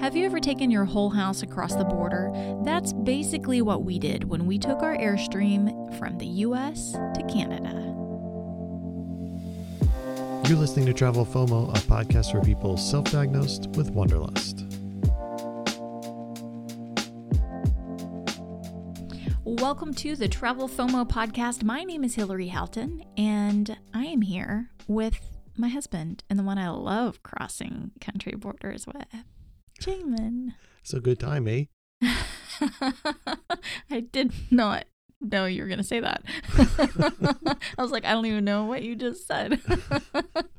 Have you ever taken your whole house across the border? That's basically what we did when we took our Airstream from the US to Canada. You're listening to Travel FOMO, a podcast for people self diagnosed with Wanderlust. Welcome to the Travel FOMO podcast. My name is Hilarie Houghton, and I am here with my husband and the one I love crossing country borders with, Jamin. So good time, eh? I did not know you were going to say that. I was like, I don't even know what you just said.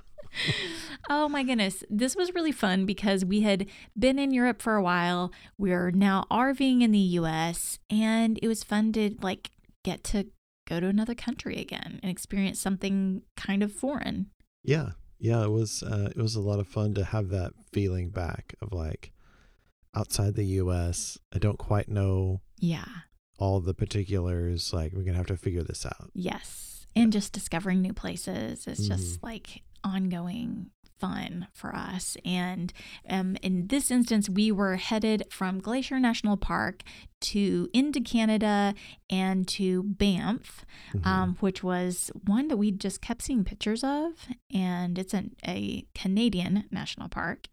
oh my goodness. This was really fun because we had been in Europe for a while. We're now RVing in the US, and it was fun to like get to go to another country again and experience something kind of foreign. Yeah, yeah, it was uh, it was a lot of fun to have that feeling back of like outside the U.S. I don't quite know Yeah. all the particulars. Like we're gonna have to figure this out. Yes. And just discovering new places is Mm-hmm. just like ongoing fun for us. And um, in this instance, we were headed from Glacier National Park to into Canada and to Banff, Mhm. um, which was one that we just kept seeing pictures of. And it's an, a Canadian national park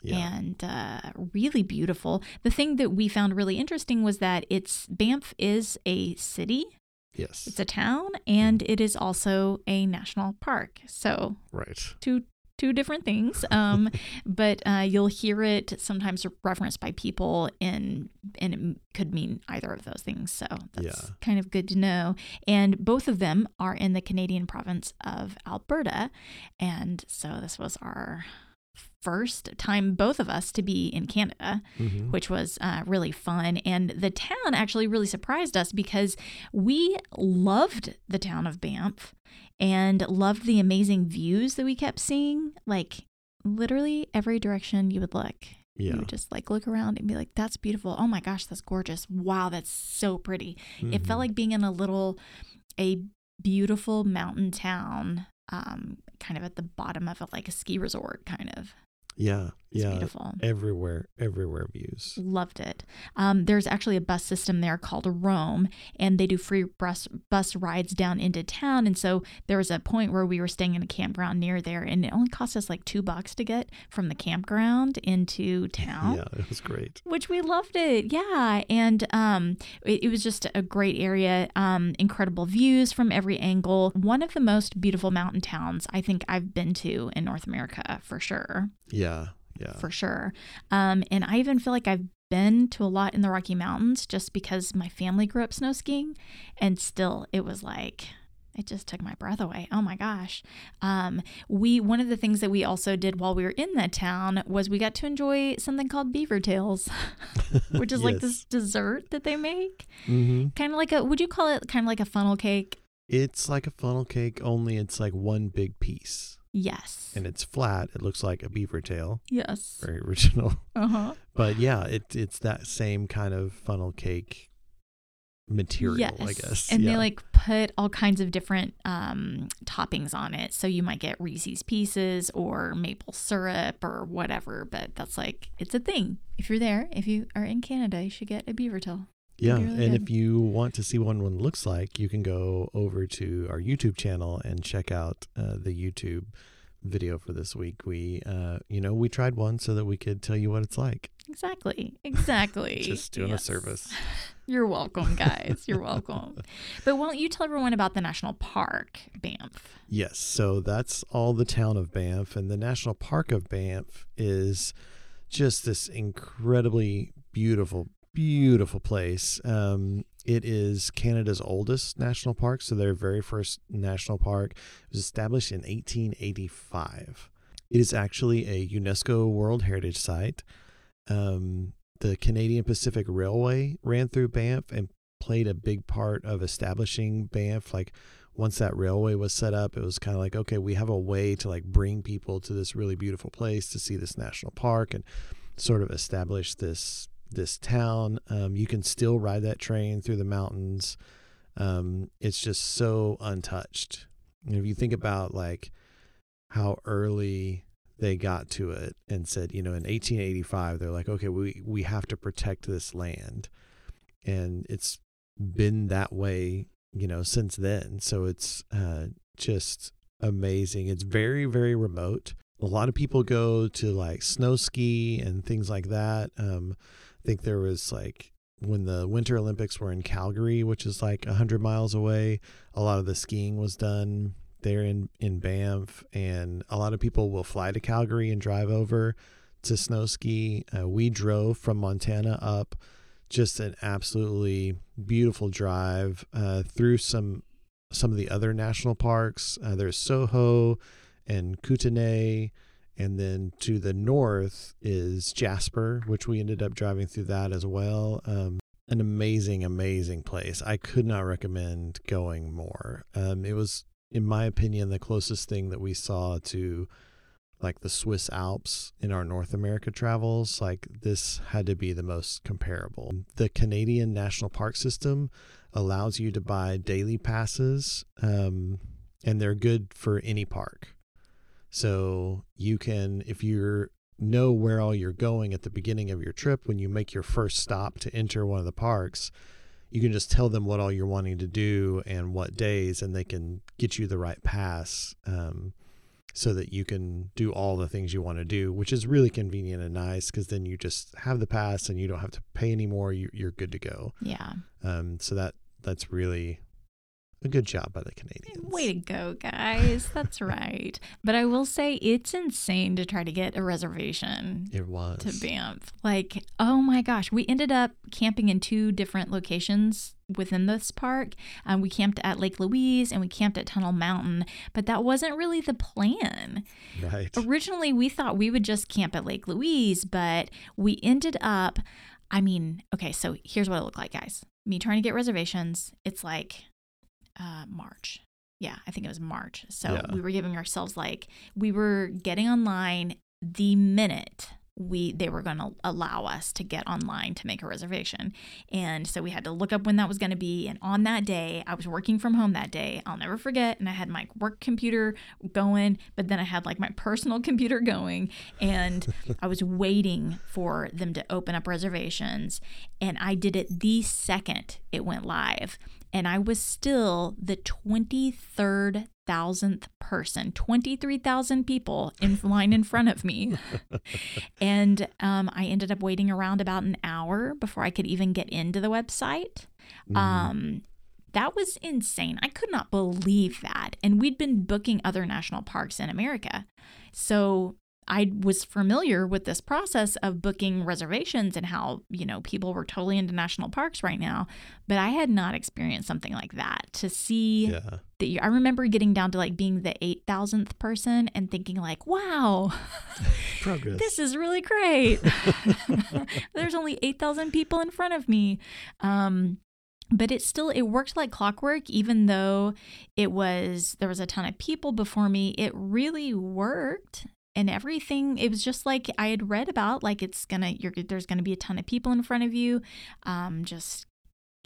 yeah, and uh, really beautiful. The thing that we found really interesting was that it's Banff is a city yes, it's a town and it is also a national park. So right. two two different things. Um, but uh, you'll hear it sometimes referenced by people in and it could mean either of those things. So that's Yeah. kind of good to know. And both of them are in the Canadian province of Alberta. And so this was our first time both of us to be in Canada hmm which was uh, really fun. And the town actually really surprised us because we loved the town of Banff and loved the amazing views that we kept seeing. Like literally every direction you would look, you Yeah, would just like look around and be like, that's beautiful. Oh my gosh, that's gorgeous. Wow, that's so pretty. It Mhm. felt like being in a little, a beautiful mountain town. Um, kind of at the bottom of a, like a ski resort, kind of. yeah, It's yeah. beautiful. Everywhere, everywhere views. Loved it. Um, there's actually a bus system there called Roam, and they do free bus bus rides down into town. And so there was a point where we were staying in a campground near there, and it only cost us like two bucks to get from the campground into town. Yeah, it was great. Which we loved it, yeah, and um, it, it was just a great area. Um, incredible views from every angle. One of the most beautiful mountain towns I think I've been to in North America for sure Yeah, yeah. for sure. Um, and I even feel like I've been to a lot in the Rocky Mountains just because my family grew up snow skiing, and still it was like it just took my breath away. Oh my gosh. Um, we one of the things that we also did while we were in that town was we got to enjoy something called beaver tails, which is like this dessert that they make, Mm-hmm. kind of like a. Would you call it kind of like a funnel cake? It's like a funnel cake, only it's like one big piece, Yes. and it's flat. It looks like a beaver tail. yes. Very original. Uh huh. But yeah, it it's that same kind of funnel cake material, I guess. And yeah. they like put all kinds of different um, toppings on it. So you might get Reese's Pieces or maple syrup or whatever. But that's like, it's a thing. If you're there, if you are in Canada, you should get a beaver tail. Yeah, really and good. if you want to see what one looks like, you can go over to our YouTube channel and check out uh, the YouTube video for this week. We, uh, you know, we tried one so that we could tell you what it's like. Exactly. Exactly. Just doing a service. You're welcome, guys. You're welcome. But why don't you tell everyone about the national park, Banff? Yes, so that's all the town of Banff, and the national park of Banff is just this incredibly beautiful, beautiful place. Um, it is Canada's oldest national park, so their very first national park was established in 1885. It is actually a UNESCO World Heritage Site. Um, the Canadian Pacific Railway ran through Banff and played a big part of establishing Banff. Like once that railway was set up, it was kind of like, okay, we have a way to like bring people to this really beautiful place to see this national park and sort of establish this this town. Um, you can still ride that train through the mountains. Um, it's just so untouched. And if you think about like how early they got to it and said, you know, in 1885, they're like, okay, we, we have to protect this land. And it's been that way, you know, since then. So it's uh, just amazing. It's very, very remote. A lot of people go to like snow ski and things like that. Um, think there was like when the Winter Olympics were in Calgary, which is like 100 miles away, a lot of the skiing was done there in, in Banff. And a lot of people will fly to Calgary and drive over to snow ski. Uh, we drove from Montana up, just an absolutely beautiful drive uh, through some some of the other national parks. Uh, there's Yoho and Kootenay. And then to the north is Jasper, which we ended up driving through that as well. Um, an amazing, amazing place. I could not recommend going more. Um, it was, in my opinion, the closest thing that we saw to like the Swiss Alps in our North America travels. Like this had to be the most comparable. The Canadian National Park System allows you to buy daily passes, um, and they're good for any park. So you can, if you know where all you're going at the beginning of your trip, when you make your first stop to enter one of the parks, you can just tell them what all you're wanting to do and what days, and they can get you the right pass um, so that you can do all the things you want to do, which is really convenient and nice because then you just have the pass and you don't have to pay anymore. You, you're good to go. Yeah. Um, so that that's really a good job by the Canadians. Way to go, guys. That's right. But I will say it's insane to try to get a reservation It was. to Banff. Like, oh my gosh, we ended up camping in two different locations within this park. Um, we camped at Lake Louise and we camped at Tunnel Mountain, but that wasn't really the plan. Right. Originally, we thought we would just camp at Lake Louise, but we ended up. I mean, okay, so here's what it looked like, guys. Me trying to get reservations. It's like uh, March. Yeah, I think it was March. So Yeah. we were giving ourselves like we were getting online the minute we they were going to allow us to get online to make a reservation. And so we had to look up when that was going to be and on that day, I was working from home that day. I'll never forget and I had my work computer going, but then I had like my personal computer going and I was waiting for them to open up reservations and I did it the second it went live and I was still the 23rd thousandth person 23,000 people in line in front of me and um, I ended up waiting around about an hour before I could even get into the website Mhm. um, that was insane. I could not believe that. And we'd been booking other national parks in America. So I was familiar with this process of booking reservations and how, you know, people were totally into national parks right now. But I had not experienced something like that. To see yeah. that you, I remember getting down to like being the 8,000th person and thinking, like, wow, Progress. this is really great. There's only 8,000 people in front of me. Um, but it still it worked like clockwork even though it was there was a ton of people before me it really worked and everything it was just like i had read about like it's gonna you're there's gonna be a ton of people in front of you um just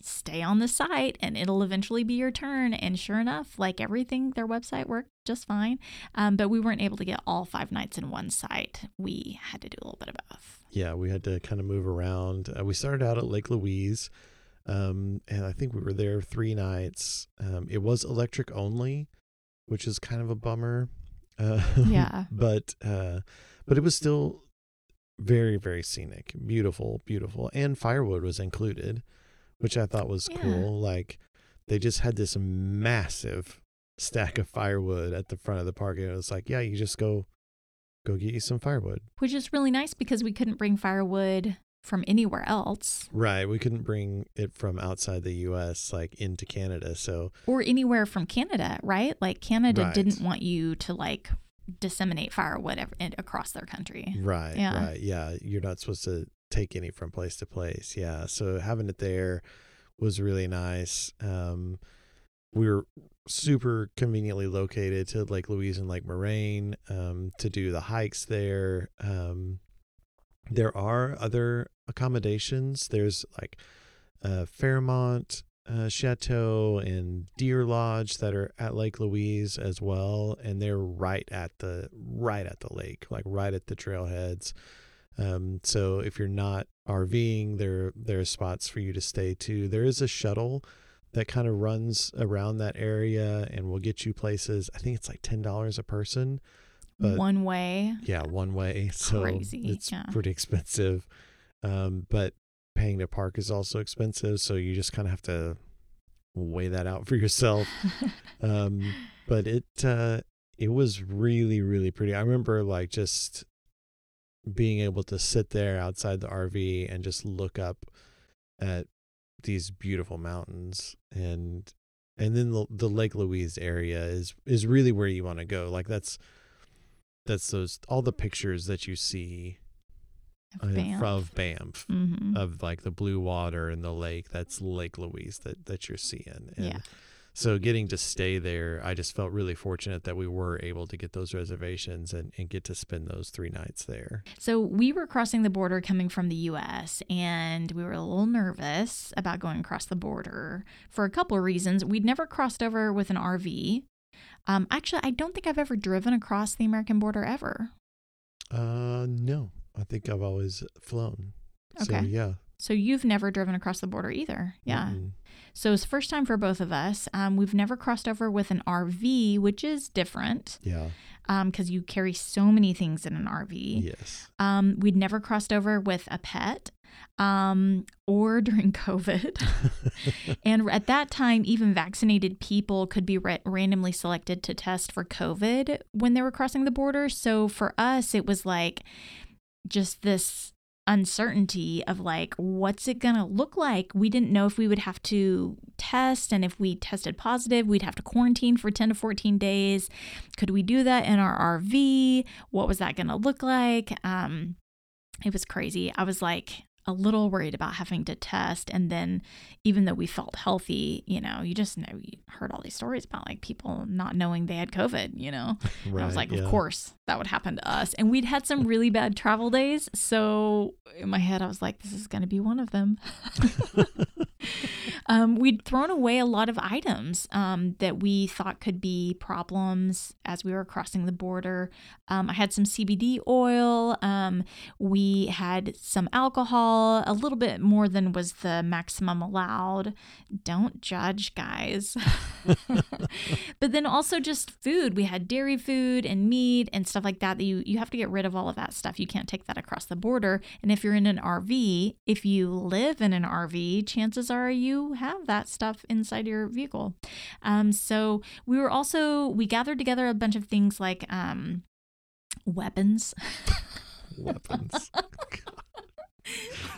stay on the site and it'll eventually be your turn and sure enough like everything their website worked just fine um, but we weren't able to get all five nights in one site we had to do a little bit of both yeah, we had to kind of move around. Uh, we started out at Lake Louise, um, and I think we were there three nights. Um, it was electric only, which is kind of a bummer. Uh, Yeah. but uh, but it was still very very scenic, beautiful, beautiful, and firewood was included, which I thought was Yeah. cool. Like they just had this massive stack of firewood at the front of the park, and it was like, yeah, you just go go get you some firewood. which is really nice because we couldn't bring firewood from anywhere else Right. We couldn't bring it from outside the US like into Canada. So or anywhere from Canada, right? Like Canada Right. didn't want you to like disseminate firewood ev- across their country. right, Yeah. right. Yeah. You're not supposed to take any from place to place. Yeah. So having it there was really nice. Um we were super conveniently located to Lake Louise and Lake Moraine um, to do the hikes there. Um, there are other accommodations. There's like uh, Fairmont uh, Chateau and Deer Lodge that are at Lake Louise as well, and they're right at the right at the lake, like right at the trailheads. Um, so if you're not RVing, there there are spots for you to stay too. There is a shuttle that kind of runs around that area and will get you places. I think it's like ten dollars a person. But One way. yeah, one way. So Crazy, it's yeah. pretty expensive. Um, but paying to park is also expensive, so you just kind of have to weigh that out for yourself. um, but it uh, it was really really pretty. I remember like just being able to sit there outside the RV and just look up at these beautiful mountains and and then the, the Lake Louise area is is really where you want to go. Like that's that's those all the pictures that you see uh, from Banff hmm of like the blue water and the lake. That's Lake Louise that that you're seeing. And Yeah. so getting to stay there, I just felt really fortunate that we were able to get those reservations and, and get to spend those three nights there. So we were crossing the border coming from the US and we were a little nervous about going across the border for a couple of reasons. We'd never crossed over with an RV. Um, actually, I don't think I've ever driven across the American border ever. Uh no. I think I've always flown. So Okay. yeah. So you've never driven across the border either. Yeah. Mm-mm. So it's first time for both of us. Um, we've never crossed over with an RV, which is different Yeah. because you carry so many things in an RV. Yes. Um, we'd never crossed over with a pet um, or during COVID. and at that time, even vaccinated people could be ra- randomly selected to test for COVID when they were crossing the border. So for us, it was like just this uncertainty of like, what's it going to look like? We didn't know if we would have to test, and if we tested positive, we'd have to quarantine for 10 to 14 days. Could we do that in our RV? What was that going to look like? Um, it was crazy. I was like a little worried about having to test. And then, even though we felt healthy, you know, you just know, you heard all these stories about like people not knowing they had COVID, you know? And I was like, yeah. of course that would happen to us. And we'd had some really bad travel days. So in my head, I was like, this is going to be one of them. um, we'd thrown away a lot of items um, that we thought could be problems as we were crossing the border. Um, I had some CBD oil. Um, we had some alcohol, a little bit more than was the maximum allowed. Don't judge, guys. but then also just food. We had dairy food and meat and stuff like that. That you you have to get rid of all of that stuff. You can't take that across the border. And if you're in an RV, if you live in an RV, chances are you have that stuff inside your vehicle. Um, so we were also we gathered together a bunch of things like um, weapons. Weapons.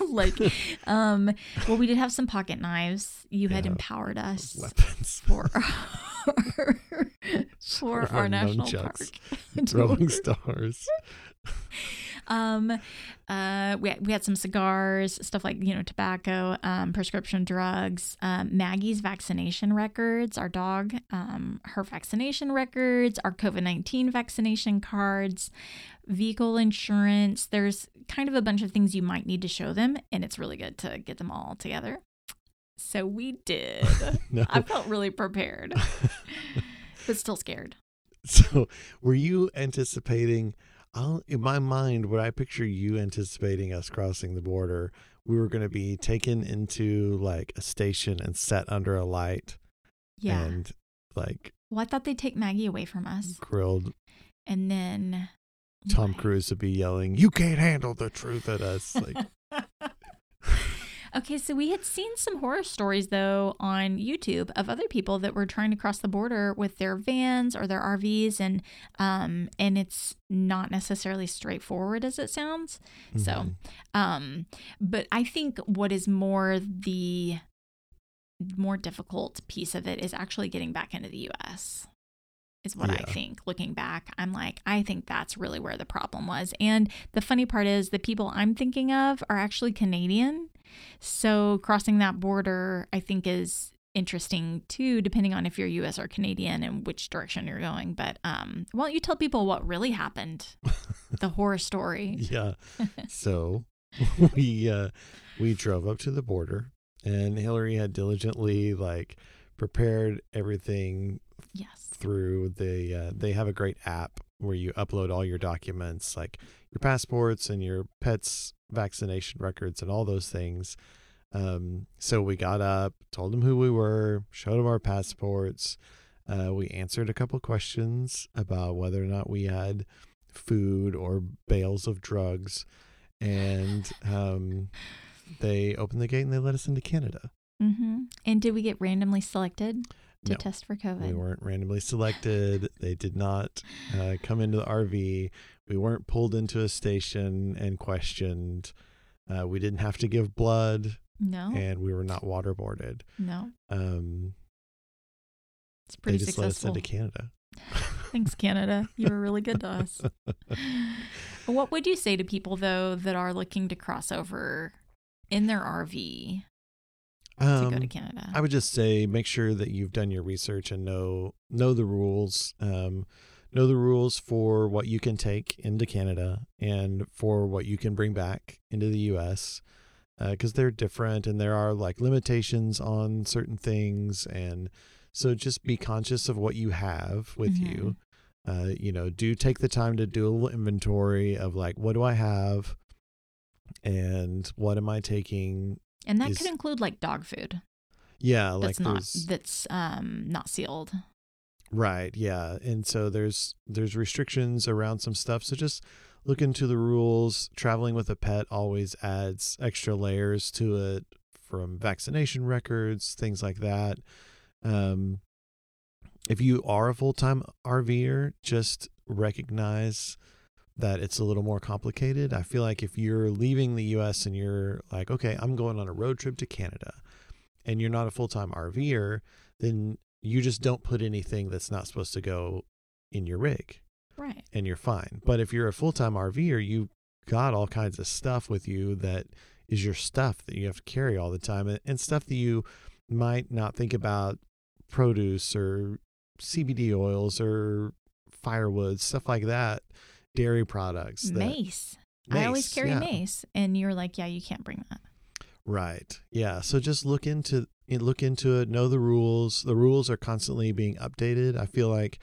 like um well we did have some pocket knives you had empowered us Weapons. for our, for Our our national park Throwing stars. Um uh we, we had some cigars stuff like you know tobacco um prescription drugs um maggie's vaccination records our dog um her vaccination records our covid-19 vaccination cards vehicle insurance there's kind of a bunch of things you might need to show them and it's really good to get them all together so we did No. i felt really prepared but still scared So, were you anticipating? I'll, in my mind, what I picture you anticipating us crossing the border, we were going to be taken into like a station and set under a light yeah and like well i thought they'd take maggie away from us grilled. and then Tom? Cruise would be yelling, "You can't handle the truth at us!" Like, okay, so we had seen some horror stories though on YouTube of other people that were trying to cross the border with their vans or their RVs, and um, and it's not necessarily straightforward as it sounds. So, mhm. um, but I think what is more the more difficult piece of it is actually getting back into the U.S. Is what I think. Looking back, I'm like, I think that's really where the problem was. And the funny part is, the people I'm thinking of are actually Canadian. So crossing that border, I think, is interesting too, depending on if you're U.S. or Canadian and which direction you're going. But um, why don't you tell people what really happened? the horror story. yeah. So we uh, we drove up to the border and Hilarie had diligently like prepared everything Yes. through the uh, they have a great app where you upload all your documents like your passports and your pets vaccination records and all those things. Um, so we got up told them who we were showed them our passports. Uh, we answered a couple questions about whether or not we had food or bales of drugs. And um, they opened the gate and they let us into canada. Mm-hmm. And did we get randomly selected to No. test for COVID? We weren't randomly selected. They did not uh, come into the RV. We weren't pulled into a station and questioned. Uh, we didn't have to give blood, no. and we were not waterboarded. no. Um, It's they pretty just successful. let us into Canada. Thanks, Canada. You were really good to us. what would you say to people though that are looking to cross over in their RV to go to Um, Canada? I would just say make sure that you've done your research and know know the rules. Um, know the rules for what you can take into Canada and for what you can bring back into the U.S. because they're different and there are like limitations on certain things and so just be conscious of what you have with you uh, you know do take the time to do a little inventory of like what do i have and what am i taking and that is- could include like dog food yeah like that's not that's um not sealed. Right, yeah. And so there's there's restrictions around some stuff. So just look into the rules. Traveling with a pet always adds extra layers to it from vaccination records, things like that. Um if you are a full-time RVer, just recognize that it's a little more complicated. I feel like if you're leaving the US and you're like, okay, I'm going on a road trip to Canada and you're not a full-time RVer, then you just don't put anything that's not supposed to go in your rig Right. and you're fine. But if you're a full time RVer, you've got all kinds of stuff with you that is your stuff that you have to carry all the time and stuff that you might not think about produce or CBD oils or firewood, stuff like that, dairy products. That, Mace. I always carry yeah. mace, and you're like, yeah, you can't bring that. Right. Yeah. So just look into it, look into it, know the rules. The rules are constantly being updated. I feel like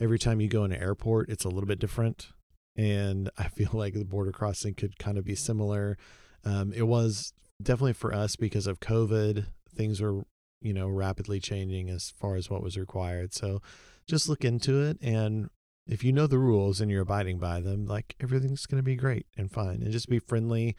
every time you go in an airport, it's a little bit different. And I feel like the border crossing could kind of be similar. Um, it was definitely for us because of COVID, things were, you know, rapidly changing as far as what was required. So just look into it. And if you know the rules and you're abiding by them, like everything's going to be great and fine. And just be friendly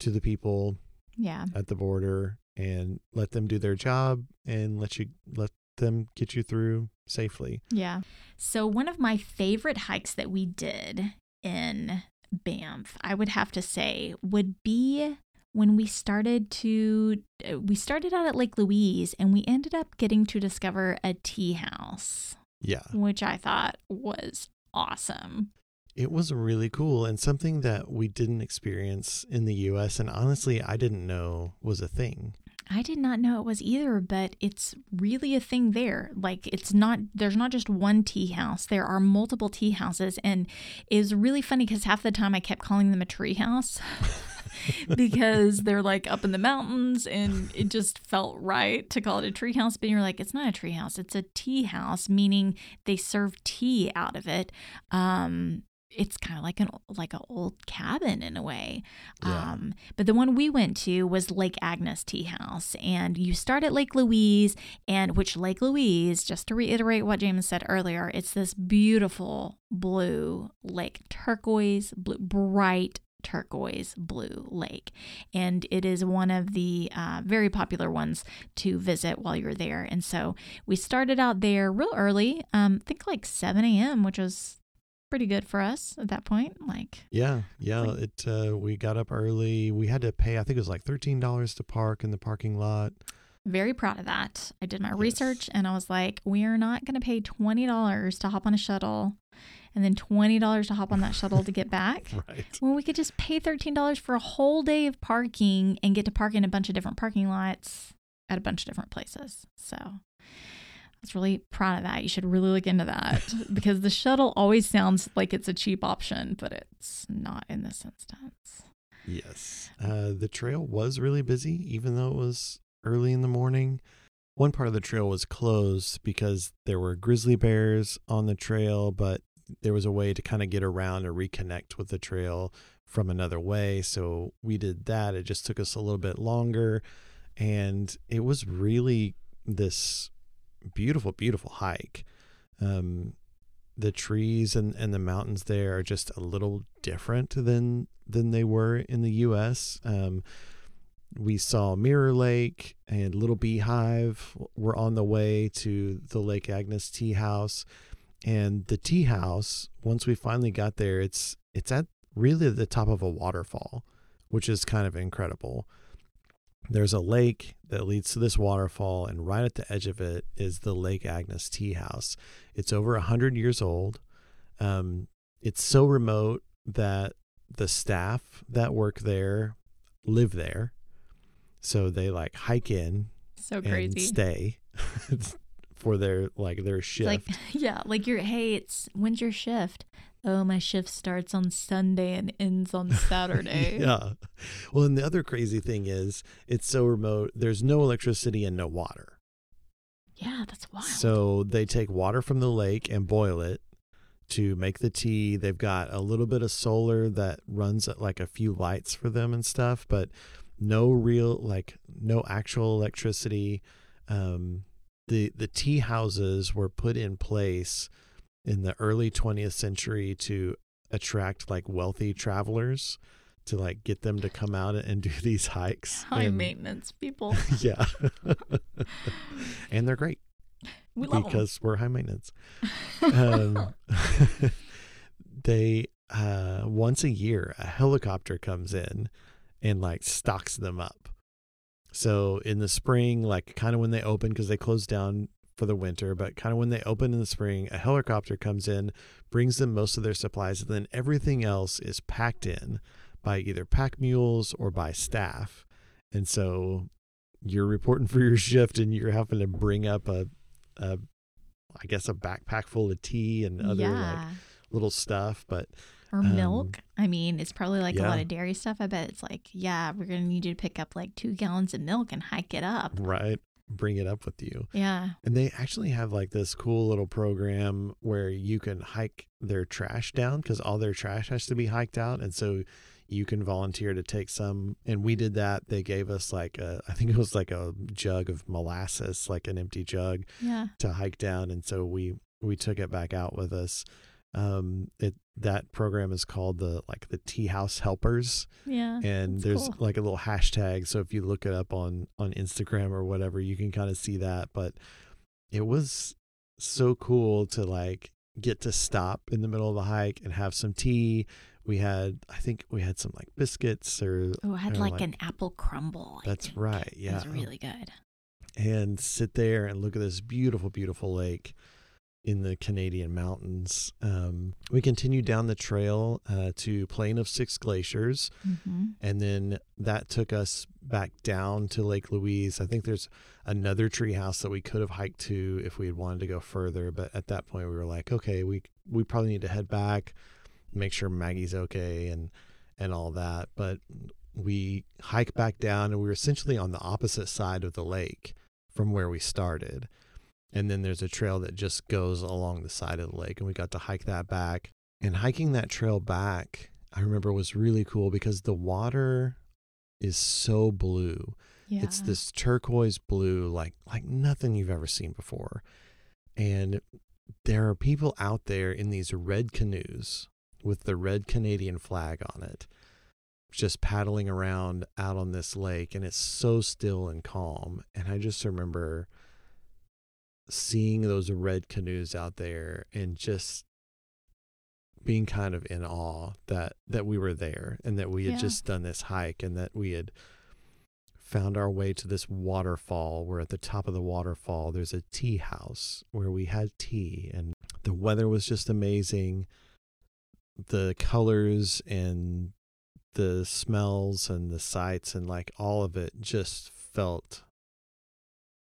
to the people Yeah. at the border and let them do their job and let you let them get you through safely. Yeah. So, one of my favorite hikes that we did in Banff, I would have to say, would be when we started to, we started out at Lake Louise and we ended up getting to discover a tea house, Yeah. which I thought was awesome. It was really cool and something that we didn't experience in the US and honestly I didn't know was a thing. I did not know it was either, but it's really a thing there. Like it's not there's not just one tea house. There are multiple tea houses and it was really funny because half the time I kept calling them a tree house. because they're like up in the mountains and it just felt right to call it a tree house but you're like it's not a tree house it's a tea house meaning they serve tea out of it um it's kind of like an like an old cabin in a way Yeah. um, but the one we went to was Lake Agnes Tea House, and you start at Lake Louise, and which Lake Louise, just to reiterate what Jamin said earlier, it's this beautiful blue lake, turquoise, blue, bright turquoise blue lake, and it is one of the uh, very popular ones to visit while you're there. And so we started out there real early, um, I think like 7 a.m., which was pretty good for us at that point. Like Yeah, yeah. Like- It uh, we got up early. We had to pay. I think it was like thirteen dollars to park in the parking lot. very proud of that. I did my Yes. research and I was like, we are not going to pay $20 to hop on a shuttle and then $20 to hop on that shuttle to get back. Right. When we could just pay $13 for a whole day of parking and get to park in a bunch of different parking lots at a bunch of different places. So I was really proud of that. You should really look into that because the shuttle always sounds like it's a cheap option, but it's not in this instance. Yes. Uh, the trail was really busy, even though it was early in the morning. One part of the trail was closed because there were grizzly bears on the trail, but there was a way to kind of get around or reconnect with the trail from another way. So we did that. It just took us a little bit longer. And it was really this beautiful, beautiful hike. Um, the trees and, and the mountains there are just a little different than than they were in the U.S. Um, we saw Mirror Lake and Little Beehive. We're on the way to the Lake Agnes Tea House, and the tea house. Once we finally got there, it's it's at really the top of a waterfall, which is kind of incredible. There's a lake that leads to this waterfall, and right at the edge of it is the Lake Agnes Tea House. It's over a hundred years old. Um, it's so remote that the staff that work there live there, so they like hike in So and crazy. stay for their like their shift. like yeah, like your hey, it's when's your shift? Oh, my shift starts on Sunday and ends on Saturday. yeah. Well, and the other crazy thing is it's so remote. There's no electricity and no water. Yeah, that's wild. So they take water from the lake and boil it to make the tea. They've got a little bit of solar that runs at like a few lights for them and stuff, but no real like no actual electricity. Um, the the tea houses were put in place in the early 20th century to attract like wealthy travelers to like get them to come out and do these hikes. High And- maintenance people. yeah. and they're great We because we're high maintenance. Um, they uh, once a year a helicopter comes in and like stocks them up. So in the spring, like kind of when they open because they close down for the winter, but kind of when they open in the spring, a helicopter comes in, brings them most of their supplies, and then everything else is packed in by either pack mules or by staff. And so you're reporting for your shift and you're having to bring up a, a I guess a backpack full of tea and other yeah. like little stuff, but or um, milk. I mean, it's probably like a lot of dairy stuff. I bet it's like, yeah, we're gonna need you to pick up like two gallons of milk and hike it up. right, bring it up with you. Yeah. And they actually have like this cool little program where you can hike their trash down because all their trash has to be hiked out. And so you can volunteer to take some. And we did that. They gave us like a, I think it was like a jug of molasses, like an empty jug Yeah. to hike down. And so we, we took it back out with us. Um, it, that program is called the, like the Tea House Helpers Yeah. and there's cool. like a little hashtag so if you look it up on on instagram or whatever you can kind of see that but it was so cool to like get to stop in the middle of the hike and have some tea we had i think we had some like biscuits or Oh, I had or, like, an apple crumble. I that's think. right It yeah was really good. and sit there and look at this beautiful beautiful lake in the Canadian mountains. Um, we continued down the trail uh, to Plain of Six Glaciers, hmm and then that took us back down to Lake Louise. I think there's another tree house that we could have hiked to if we had wanted to go further, but at that point we were like, okay, we we probably need to head back, make sure Maggie's okay and and all that. But we hike back down and we were essentially on the opposite side of the lake from where we started. And then there's a trail that just goes along the side of the lake and we got to hike that back. And hiking that trail back, I remember was really cool because the water is so blue. Yeah. It's this turquoise blue like like nothing you've ever seen before. And there are people out there in these red canoes with the red Canadian flag on it just paddling around out on this lake and it's so still and calm and I just remember seeing those red canoes out there and just being kind of in awe that that we were there and that we had Yeah. just done this hike and that we had found our way to this waterfall where at the top of the waterfall there's a tea house where we had tea and the weather was just amazing the colors and the smells and the sights and like all of it just felt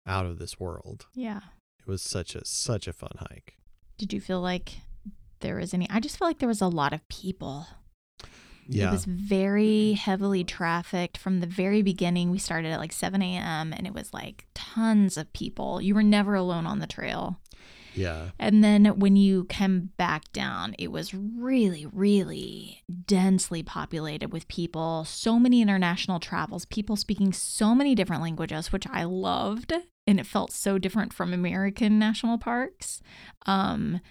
out of this world yeah. It was such a such a fun hike Did you feel like there was any? I just felt like there was a lot of people. Yeah. It was very heavily trafficked from the very beginning. We started at like 7 a.m. and it was like tons of people. You were never alone on the trail. Yeah. And then when you come back down, it was really, really densely populated with people. So many international travels, people speaking so many different languages, which I loved. And it felt so different from American national parks. Um,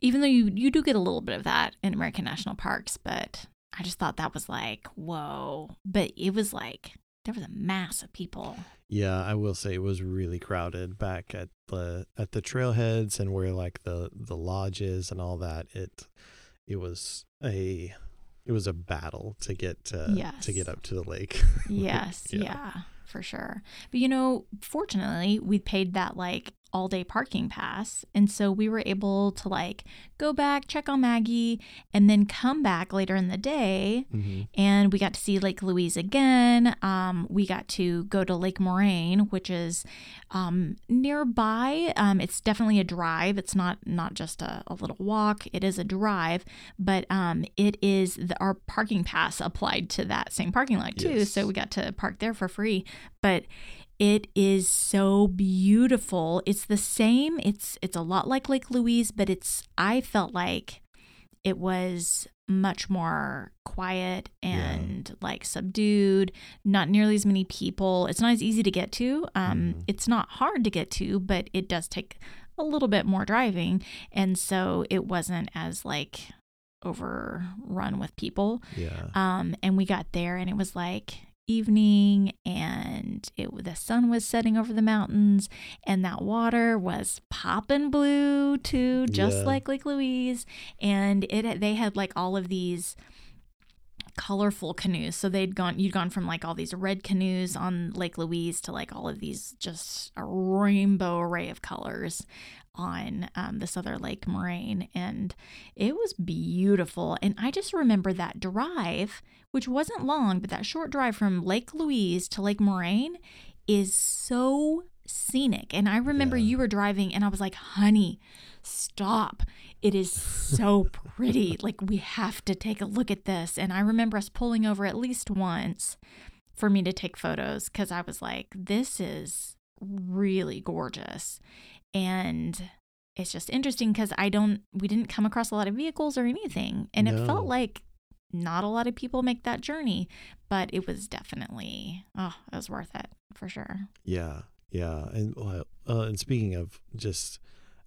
even though you, you do get a little bit of that in American national parks, but I just thought that was like, whoa. But it was like, there was a mass of people. Yeah, I will say it was really crowded back at the at the trailheads and where like the the lodges and all that. It it was a it was a battle to get to Yes. to get up to the lake. Yes, Yeah. yeah. for sure. But you know, fortunately, we paid that like all day parking pass. And so we were able to like go back, check on Maggie, and then come back later in the day. hmm And we got to see Lake Louise again. Um, we got to go to Lake Moraine, which is um, nearby. Um, it's definitely a drive. It's not not just a, a little walk. It is a drive, but um, it is the, our parking pass applied to that same parking lot too. Yes. So we got to park there for free. But it is so beautiful. It's the same. It's it's a lot like Lake Louise, but it's I felt like it was much more quiet and like subdued not nearly as many people it's not as easy to get to um Mhm. it's not hard to get to but it does take a little bit more driving and so it wasn't as like overrun with people Yeah. um, and we got there, and it was like evening, and it the sun was setting over the mountains, and that water was popping blue too, just Yeah. like Lake Louise. And it they had like all of these colorful canoes. So they'd gone you'd gone from like all these red canoes on Lake Louise to like all of these just a rainbow array of colors on um, this other lake moraine and it was beautiful. And i just remember that drive which wasn't long but that short drive from lake louise to lake moraine is so scenic. And i remember Yeah. you were driving and i was like honey stop. It is so pretty. Like we have to take a look at this. And i remember us pulling over at least once for me to take photos because i was like this is really gorgeous and it's just interesting because i don't we didn't come across a lot of vehicles or anything. And it felt like not a lot of people make that journey but it was definitely oh it was worth it for sure. Yeah, yeah, and well, uh, and speaking of just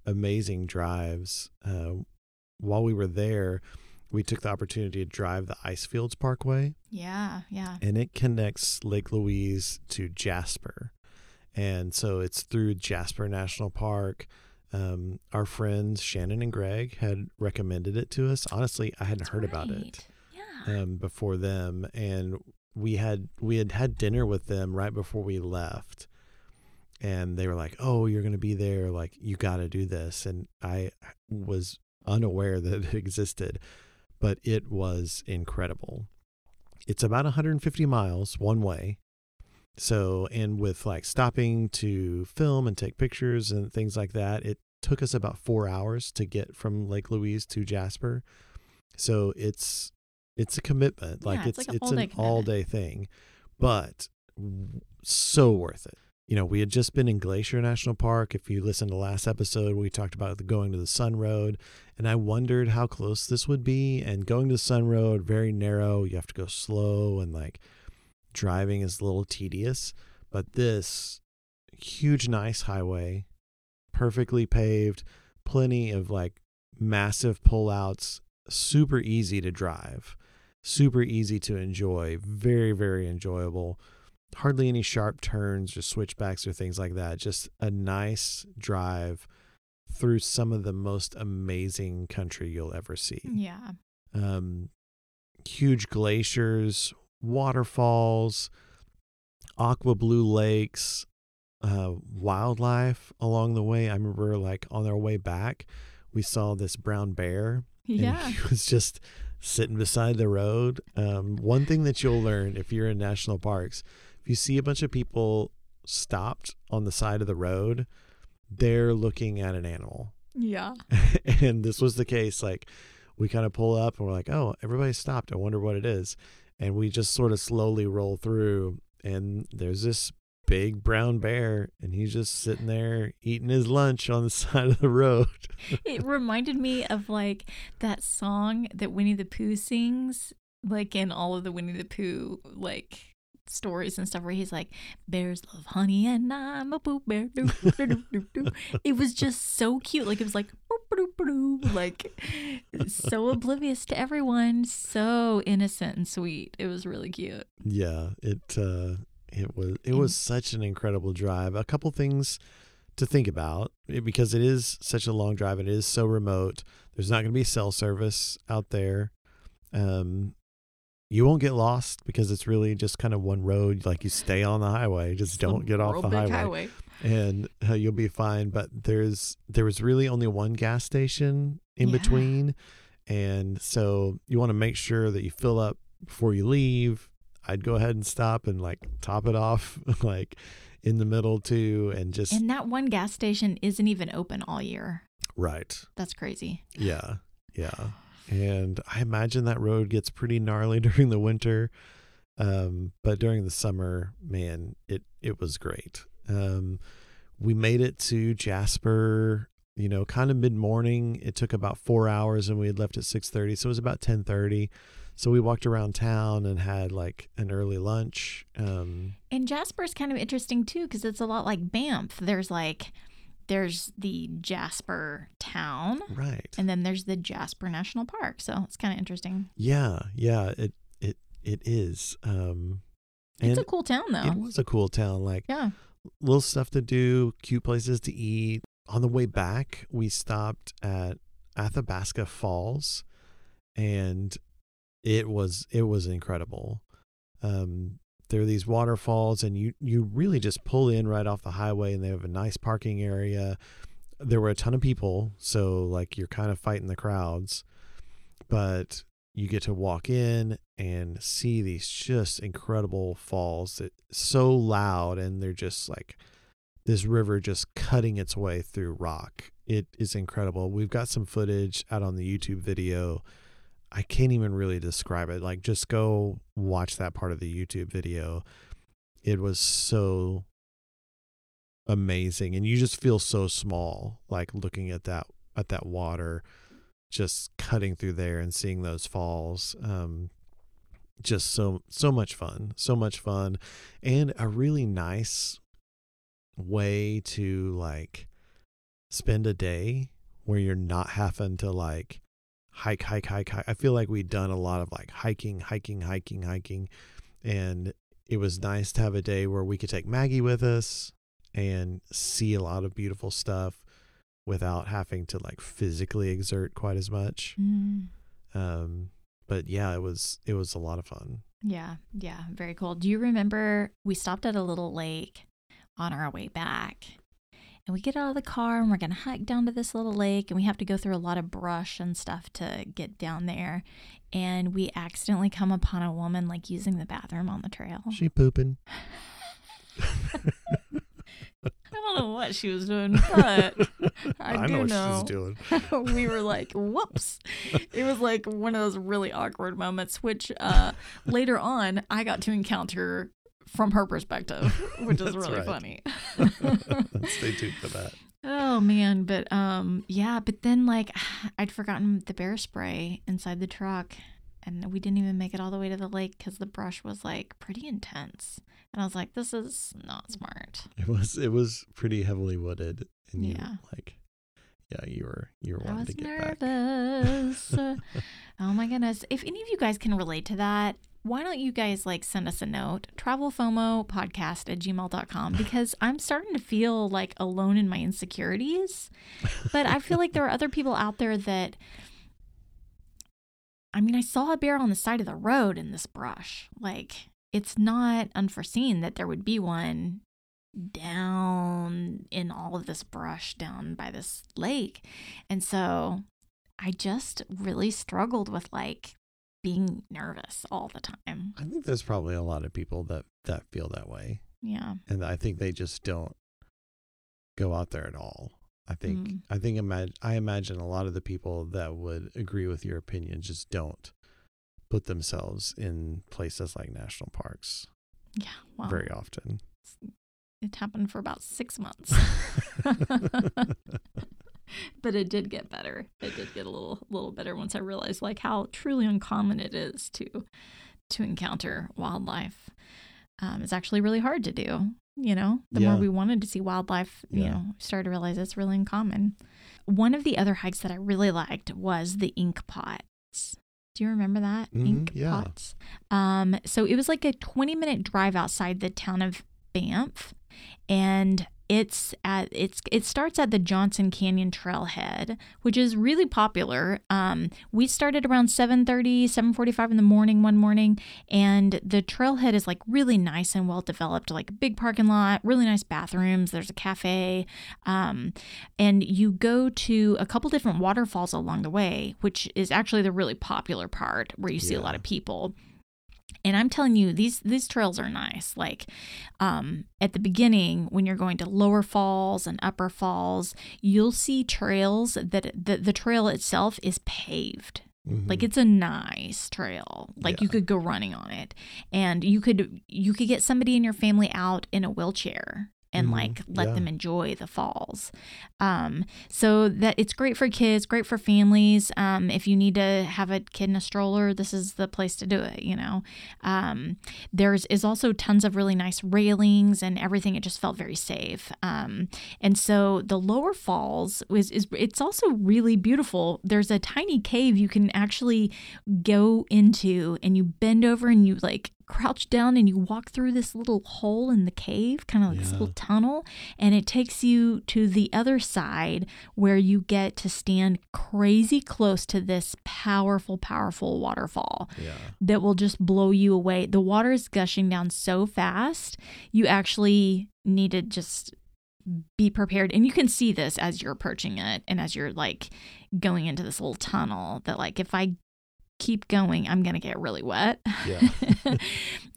amazing drives, uh, while we were there, we took the opportunity to drive the Icefields Parkway, yeah yeah. And it connects Lake Louise to Jasper, and so it's through Jasper National Park. Um, our friends Shannon and Greg had recommended it to us. Honestly, I hadn't That's heard about it yeah um, before them, and we had we had had dinner with them right before we left, and they were like, "Oh, you're going to be there. Like, you got to do this." And I was unaware that it existed, but it was incredible. It's about 150 miles one way. So, and with like stopping to film and take pictures and things like that, it took us about four hours to get from Lake Louise to Jasper. So it's it's a commitment. Like Yeah, it's it's it's, like all-day an all day thing, but so worth it. You know, we had just been in Glacier National Park. If you listen to the last episode, we talked about the going to the Sun Road, and I wondered how close this would be. And going to the Sun Road, very narrow. You have to go slow, and like driving is a little tedious. But this huge, nice highway, perfectly paved, plenty of like massive pullouts, super easy to drive, super easy to enjoy, very, very enjoyable. Hardly any sharp turns or switchbacks or things like that. Just a nice drive through some of the most amazing country you'll ever see. yeah Um, huge glaciers, waterfalls, aqua blue lakes, uh, wildlife along the way. I remember, like, on our way back, we saw this brown bear and yeah he was just sitting beside the road. Um, one thing that you'll learn if you're in national parks, if you see a bunch of people stopped on the side of the road, they're looking at an animal. yeah and this was the case. Like we kind of pull up and we're like, oh, everybody stopped. I wonder what it is. And we just sort of slowly roll through, and there's this big brown bear, and he's just sitting there eating his lunch on the side of the road. it reminded me of like that song that Winnie the Pooh sings, like in all of the Winnie the Pooh like stories and stuff where he's like, Bears love honey and I'm a Pooh bear. Doo, doo, doo, doo, doo." It was just so cute. Like it was like boop, boop, like so oblivious to everyone, so innocent and sweet. It was really cute. Yeah, it uh it was it was such an incredible drive. A couple things to think about because it is such a long drive. It is so remote. There's not going to be cell service out there. Um, you won't get lost because it's really just kind of one road. Like you stay on the highway, just It's don't get off the big highway, and uh, you'll be fine. But there's there was really only one gas station in Yeah. between, and so you want to make sure that you fill up before you leave. I'd go ahead and stop and like top it off like in the middle too, and just And that one gas station isn't even open all year. right. That's crazy. Yeah, yeah. And I imagine that road gets pretty gnarly during the winter. Um, but during the summer, man, it it was great. Um, we made it to Jasper, you know, kind of mid morning. It took about four hours, and we had left at six thirty, so it was about ten thirty. So we walked around town and had like an early lunch. Um, And Jasper's kind of interesting too because it's a lot like Banff. There's like there's the Jasper town right. and then there's the Jasper National Park. So it's kind of interesting. Yeah, yeah. It it it is. Um, It's a cool town though. it was a cool town. Like yeah. Little stuff to do, cute places to eat. On the way back, we stopped at Athabasca Falls, and it was it was incredible. Um, there are these waterfalls, and you you really just pull in right off the highway, and they have a nice parking area. There were a ton of people, so like you're kind of fighting the crowds, but you get to walk in and see these just incredible falls that so loud and they're just like this river just cutting its way through rock. It is incredible. We've got some footage out on the YouTube video. I can't even really describe it. Like just go watch that part of the YouTube video. It was so amazing and you just feel so small like looking at that at that water just cutting through there and seeing those falls um just so so much fun so much fun and a really nice way to like spend a day where you're not having to like hike hike hike hike. I feel like we'd done a lot of like hiking hiking hiking hiking and it was nice to have a day where we could take maggie with us and see a lot of beautiful stuff without having to like physically exert quite as much Mm. um but yeah it was it was a lot of fun Yeah. Yeah. Very cool. Do you remember we stopped at a little lake on our way back? And we get out of the car and we're going to hike down to this little lake and we have to go through a lot of brush and stuff to get down there. And we accidentally come upon a woman like using the bathroom on the trail. she pooping don't know what she was doing, but I, do know what know. she's doing we were like, whoops. It was like one of those really awkward moments, which uh, later on I got to encounter from her perspective, which is really funny. stay tuned for that Oh man, but um yeah, but then like I'd forgotten the bear spray inside the truck and we didn't even make it all the way to the lake cuz the brush was like pretty intense. And I was like this is not smart. it was it was pretty heavily wooded and you Yeah. like yeah you were you were I wanting was to get back nervous. oh my goodness. If any of you guys can relate to that, why don't you guys like send us a note? Travelfomo podcast at gmail.com because I'm starting to feel like alone in my insecurities. But I feel like there are other people out there that I mean, I saw a bear on the side of the road in this brush. Like, it's not unforeseen that there would be one down in all of this brush down by this lake. And so I just really struggled with like being nervous all the time. i think there's probably a lot of people that that feel that way Yeah. and i think they just don't go out there at all I think Mm. I think imag- I imagine a lot of the people that would agree with your opinion just don't put themselves in places like national parks Yeah. Well, very often. it happened for about six months. but it did get better. It did get a little little better once I realized like how truly uncommon it is to to encounter wildlife. Um, it's actually really hard to do. You know, the Yeah. more we wanted to see wildlife, you know, we started to realize it's really uncommon. One of the other hikes that I really liked was the ink pots. Do you remember that? Mhm, ink yeah. pots. Um, so it was like a 20 minute drive outside the town of Banff and it's at it's it starts at the Johnston Canyon Trailhead, which is really popular. Um, we started around 7:30, 7:45 in the morning one morning, and the trailhead is like really nice and well developed, like a big parking lot, really nice bathrooms. There's a cafe, um, and you go to a couple different waterfalls along the way, which is actually the really popular part where you see a lot of people. And I'm telling you, these these trails are nice. Like um, at the beginning, when you're going to lower falls and upper falls, you'll see trails that the, the trail itself is paved. Like Mhm. it's a nice trail. Like you could go running on it, and you could you could get somebody in your family out in a wheelchair and Mhm. like let Yeah. them enjoy the falls. Um, so that it's great for kids, great for families. Um, if you need to have a kid in a stroller, this is the place to do it. You know, um, there's is also tons of really nice railings and everything. It just felt very safe. Um, and so the lower falls was is it's also really beautiful. There's a tiny cave you can actually go into, and you bend over and you like crouch down and you walk through this little hole in the cave, kind of like this little tunnel, and it takes you to the other side where you get to stand crazy close to this powerful, powerful waterfall yeah. that will just blow you away. The water is gushing down so fast, you actually need to just be prepared. And you can see this as you're approaching it and as you're like going into this little tunnel that, like, if I keep going, I'm going to get really wet. Yeah.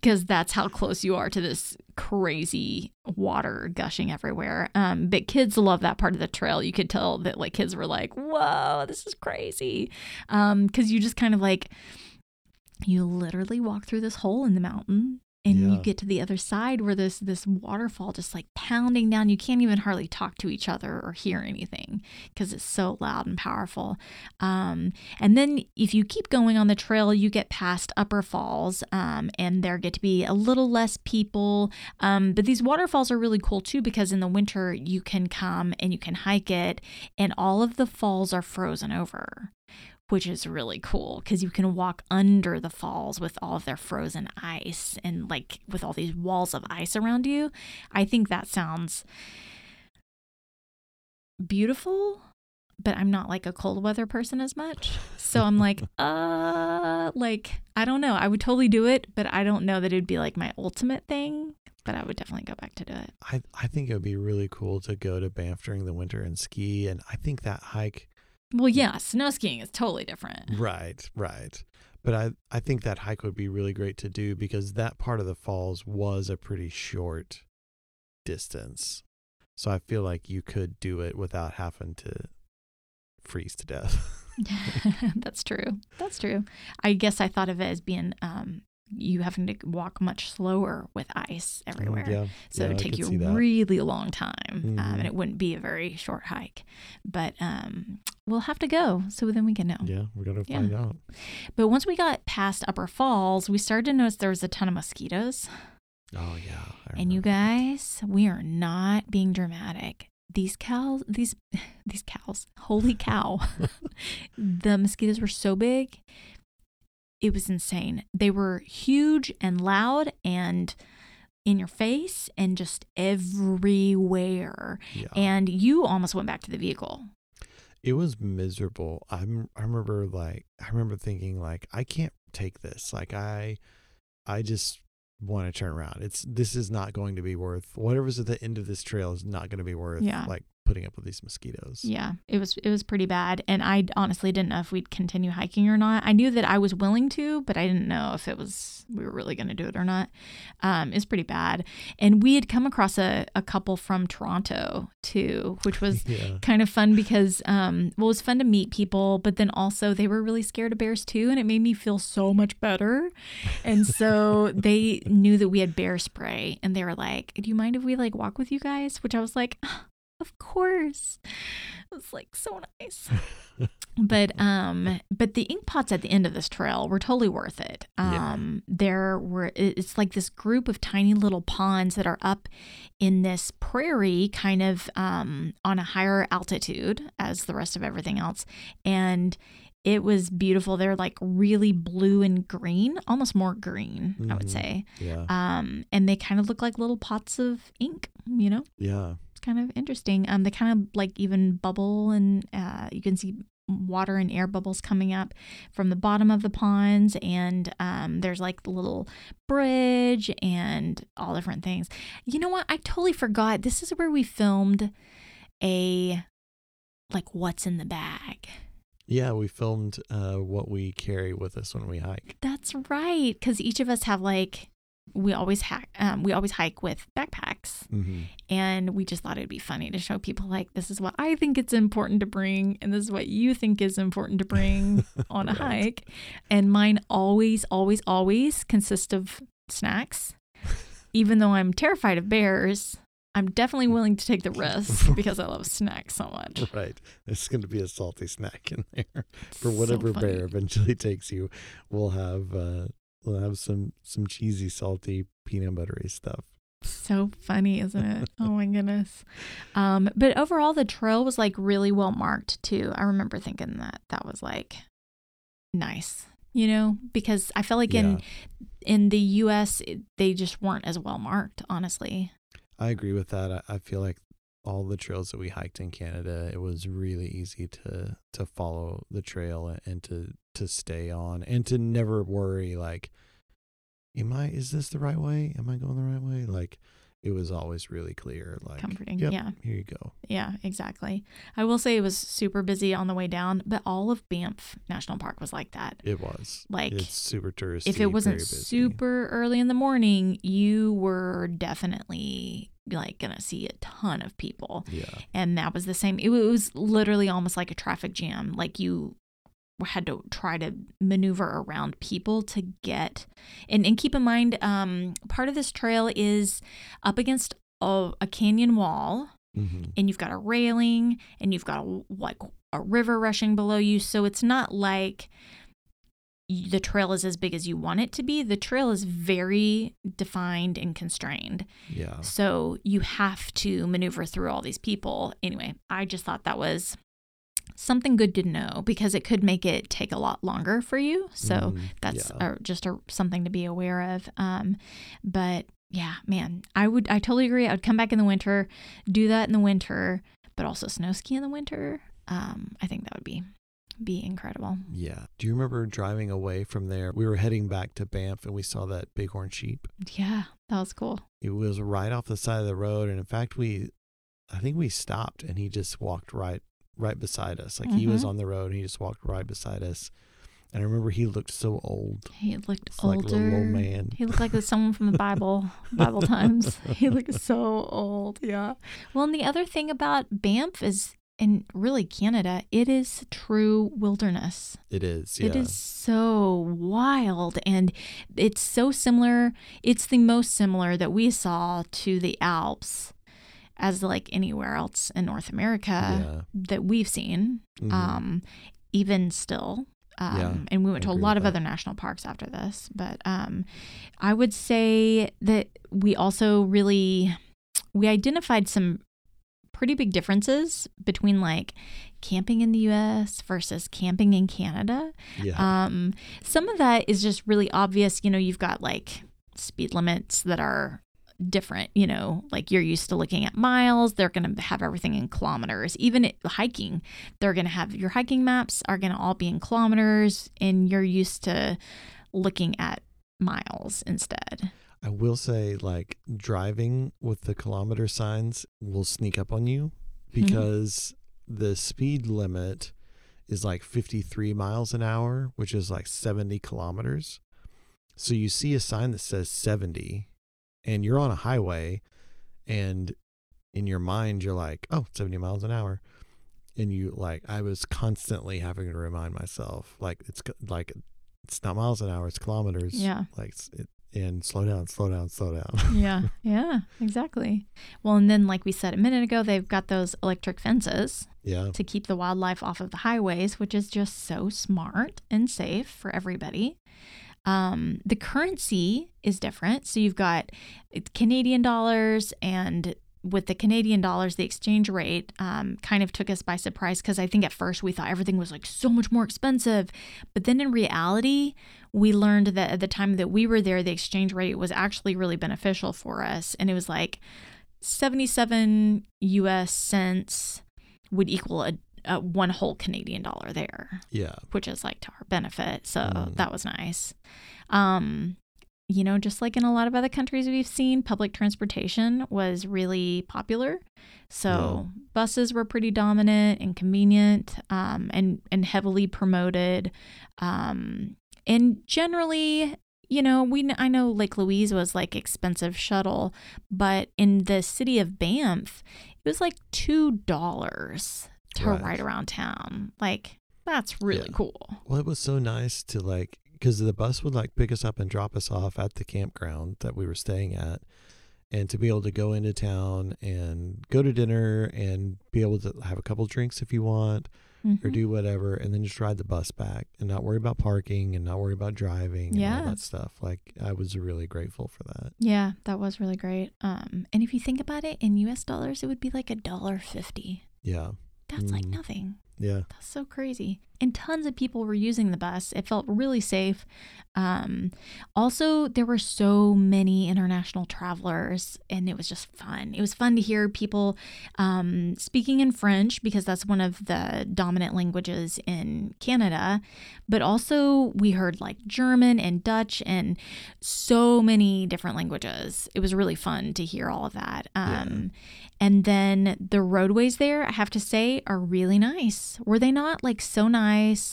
Because that's how close you are to this crazy water gushing everywhere. Um, but kids love that part of the trail. You could tell that like kids were like, "Whoa, this is crazy," because you just kind of like you literally walk through this hole in the mountain and you get to the other side where this this waterfall just like pounding down. You can't even hardly talk to each other or hear anything because it's so loud and powerful. Um, and then if you keep going on the trail you get past upper falls um, and there get to be a little less people. Um, but these waterfalls are really cool too because in the winter you can come and you can hike it and all of the falls are frozen over which is really cool because you can walk under the falls with all of their frozen ice and like with all these walls of ice around you. I think that sounds beautiful, but I'm not like a cold weather person as much. So I'm like, uh, like, I don't know. I would totally do it, but I don't know that it'd be like my ultimate thing. But I would definitely go back to do it. I, I think it would be really cool to go to Banff during the winter and ski. And I think that hike, Well, yeah, snow skiing is totally different. right, right. But I, I think that hike would be really great to do because that part of the falls was a pretty short distance. So I feel like you could do it without having to freeze to death. That's true. That's true. I guess I thought of it as being um, you having to walk much slower with ice everywhere. yeah. So yeah, it would take you a really long time, um, Mhm. and it wouldn't be a very short hike. But um, we'll have to go so then we can know. Yeah, we're gonna Yeah. find out. But once we got past Upper Falls, we started to notice there was a ton of mosquitoes. Oh yeah. And you guys, we are not being dramatic. These cows, these these cows, holy cow. the mosquitoes were so big. It was insane. They were huge and loud and in your face and just everywhere. Yeah. And you almost went back to the vehicle. it was miserable. I'm I remember like I remember thinking like I can't take this. Like I I just want to turn around. It's this is not going to be worth whatever's at the end of this trail is not going to be worth Yeah. like putting up with these mosquitoes. Yeah, it was it was pretty bad, and I honestly didn't know if we'd continue hiking or not. I knew that I was willing to, but I didn't know if it was we were really going to do it or not. Um, it's pretty bad, and we had come across a, a couple from Toronto too, which was Yeah. kind of fun because um, well, it was fun to meet people, but then also they were really scared of bears too, and it made me feel so much better. And so they knew that we had bear spray, and they were like, "Do you mind if we like walk with you guys?" Which I was like, "Of course." It was like so nice. but um but the ink pots at the end of this trail were totally worth it Yeah. um there were it's like this group of tiny little ponds that are up in this prairie kind of um on a higher altitude as the rest of everything else and it was beautiful they're like really blue and green almost more green i would Mhm. say Yeah. um and they kind of look like little pots of ink you know yeah. Kind of interesting. Um, they kind of like even bubble, and uh, you can see water and air bubbles coming up from the bottom of the ponds. And um, there's like the little bridge and all different things. You know what? I totally forgot. This is where we filmed a like what's in the bag. Yeah. We filmed uh, what we carry with us when we hike. That's right, because each of us have like we always hack. Um, we always hike with backpacks. Mm-hmm. And we just thought it'd be funny to show people like this is what I think it's important to bring, and this is what you think is important to bring on a Right. hike. And mine always, always, always consist of snacks. Even though I'm terrified of bears, I'm definitely willing to take the risk because I love snacks so much. Right. There's going to be a salty snack in there for whatever funny. bear eventually takes you. We'll have uh, we'll have some some cheesy, salty, peanut buttery stuff. So funny, isn't it? oh my goodness. Um, but overall, the trail was like really well marked too. I remember thinking that that was like nice, you know, because I felt like in in the U.S. it- they just weren't as well marked. Honestly, I agree with that. I, I feel like all the trails that we hiked in Canada, it was really easy to to follow the trail and, to to stay on and to never worry like, am I is this the right way? Am I going the right way? Like, it was always really clear. Like, comforting. yep, Yeah, here you go. yeah, exactly. I will say it was super busy on the way down, but all of Banff National Park was like that. It was Like it's super touristy. if it wasn't super early in the morning, you were definitely like gonna see a ton of people. yeah, and that was the same. It was literally almost like a traffic jam. Like you had to try to maneuver around people to get and, and keep in mind um, part of this trail is up against a, a canyon wall hmm and you've got a railing and you've got a, like a river rushing below you. So it's not like the trail is as big as you want it to be the trail is very defined and constrained yeah, so you have to maneuver through all these people. Anyway, I just thought that was something good to know because it could make it take a lot longer for you. So Mhm. that's Yeah. uh, just a, something to be aware of. Um, but yeah, man, I would, I totally agree. I would come back in the winter, do that in the winter, but also snow ski in the winter. Um, I think that would be be incredible. yeah. Do you remember driving away from there? We were heading back to Banff, and we saw that bighorn sheep. Yeah, that was cool. It was right off the side of the road, and in fact, we, I think we stopped, and he just walked right, right beside us. Like he was Mhm. on the road, and he just walked right beside us. And I remember he looked so old, He looked It's like a little old man. He looked like someone from the Bible, Bible times. He looked so old. Yeah. Well, and the other thing about Banff is, and really Canada, it is true wilderness. It is. Yeah. It is so wild and it's so similar. It's the most similar that we saw to the Alps as like anywhere else in North America Yeah. that we've seen Mhm. um, even still. Um, Yeah, and we I went to a lot of that. other national parks after this. But um, I would say that we also really we identified some pretty big differences between like camping in the U.S. versus camping in Canada. yeah. Um, some of that is just really obvious. You know, you've got like speed limits that are different. You know, like you're used to looking at miles, they're going to have everything in kilometers. Even hiking, they're going to have your hiking maps are going to all be in kilometers, and you're used to looking at miles instead. I will say, like driving with the kilometer signs will sneak up on you mm-hmm. because the speed limit is like 53 miles an hour, which is like 70 kilometers. So you see a sign that says 70 and you're on a highway and in your mind you're like, "Oh, 70 miles an hour." And you like I was constantly having to remind myself like it's like it's not miles an hour, it's kilometers. Yeah. Like it, and slow down, slow down, slow down. yeah, yeah, exactly. Well, and then, like we said a minute ago, they've got those electric fences yeah. to keep the wildlife off of the highways, which is just so smart and safe for everybody. Um, the currency is different. So you've got Canadian dollars, and with the Canadian dollars, the exchange rate um, kind of took us by surprise because I think at first we thought everything was like so much more expensive. But then in reality, we learned that at the time that we were there, the exchange rate was actually really beneficial for us. And it was like 77 US cents would equal a, a one whole Canadian dollar there, Yeah. which is like to our benefit. So Mm. that was nice. Um, you know, just like in a lot of other countries we've seen, public transportation was really popular. So buses were pretty dominant and convenient um, and, and heavily promoted. Um, and generally, you know, we I know Lake Louise was like expensive shuttle, but in the city of Banff, it was like two dollars to Right. ride around town. Like that's really Yeah. cool. Well, it was so nice to like because the bus would like pick us up and drop us off at the campground that we were staying at, and to be able to go into town and go to dinner and be able to have a couple drinks if you want or Mhm. do whatever, and then just ride the bus back and not worry about parking and not worry about driving and Yeah. all that stuff. Like I was really grateful for that. Yeah, that was really great. Um, and if you think about it in U.S. dollars, it would be like a dollar fifty. Yeah, That's like Mm. nothing. yeah, That's so crazy. And tons of people were using the bus. It felt really safe. Um, also, there were so many international travelers, and it was just fun. It was fun to hear people um, speaking in French because that's one of the dominant languages in Canada. But also, we heard like German and Dutch and so many different languages. It was really fun to hear all of that. Yeah. Um, and then the roadways there, I have to say, are really nice. Were they not like so nice,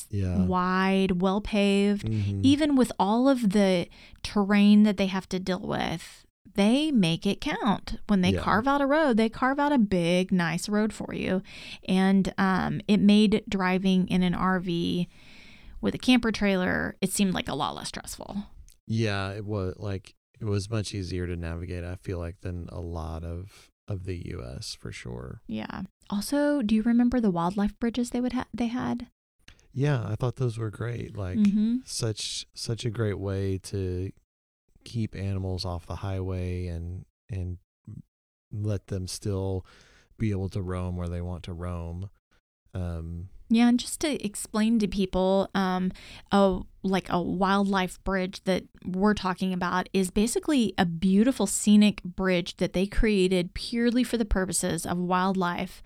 yeah. wide, well paved? Mhm. Even with all of the terrain that they have to deal with, they make it count. When they Yeah. carve out a road, they carve out a big, nice road for you. And um, it made driving in an RV with a camper trailer, it seemed like a lot less stressful. Yeah, it was like it was much easier to navigate. I feel like than a lot of of the U.S. for sure. Yeah. Also, do you remember the wildlife bridges they would ha- they had? Yeah, I thought those were great. Like mm-hmm. such such a great way to keep animals off the highway and and let them still be able to roam where they want to roam. Um, Yeah, and just to explain to people, um, a like a wildlife bridge that we're talking about is basically a beautiful scenic bridge that they created purely for the purposes of wildlife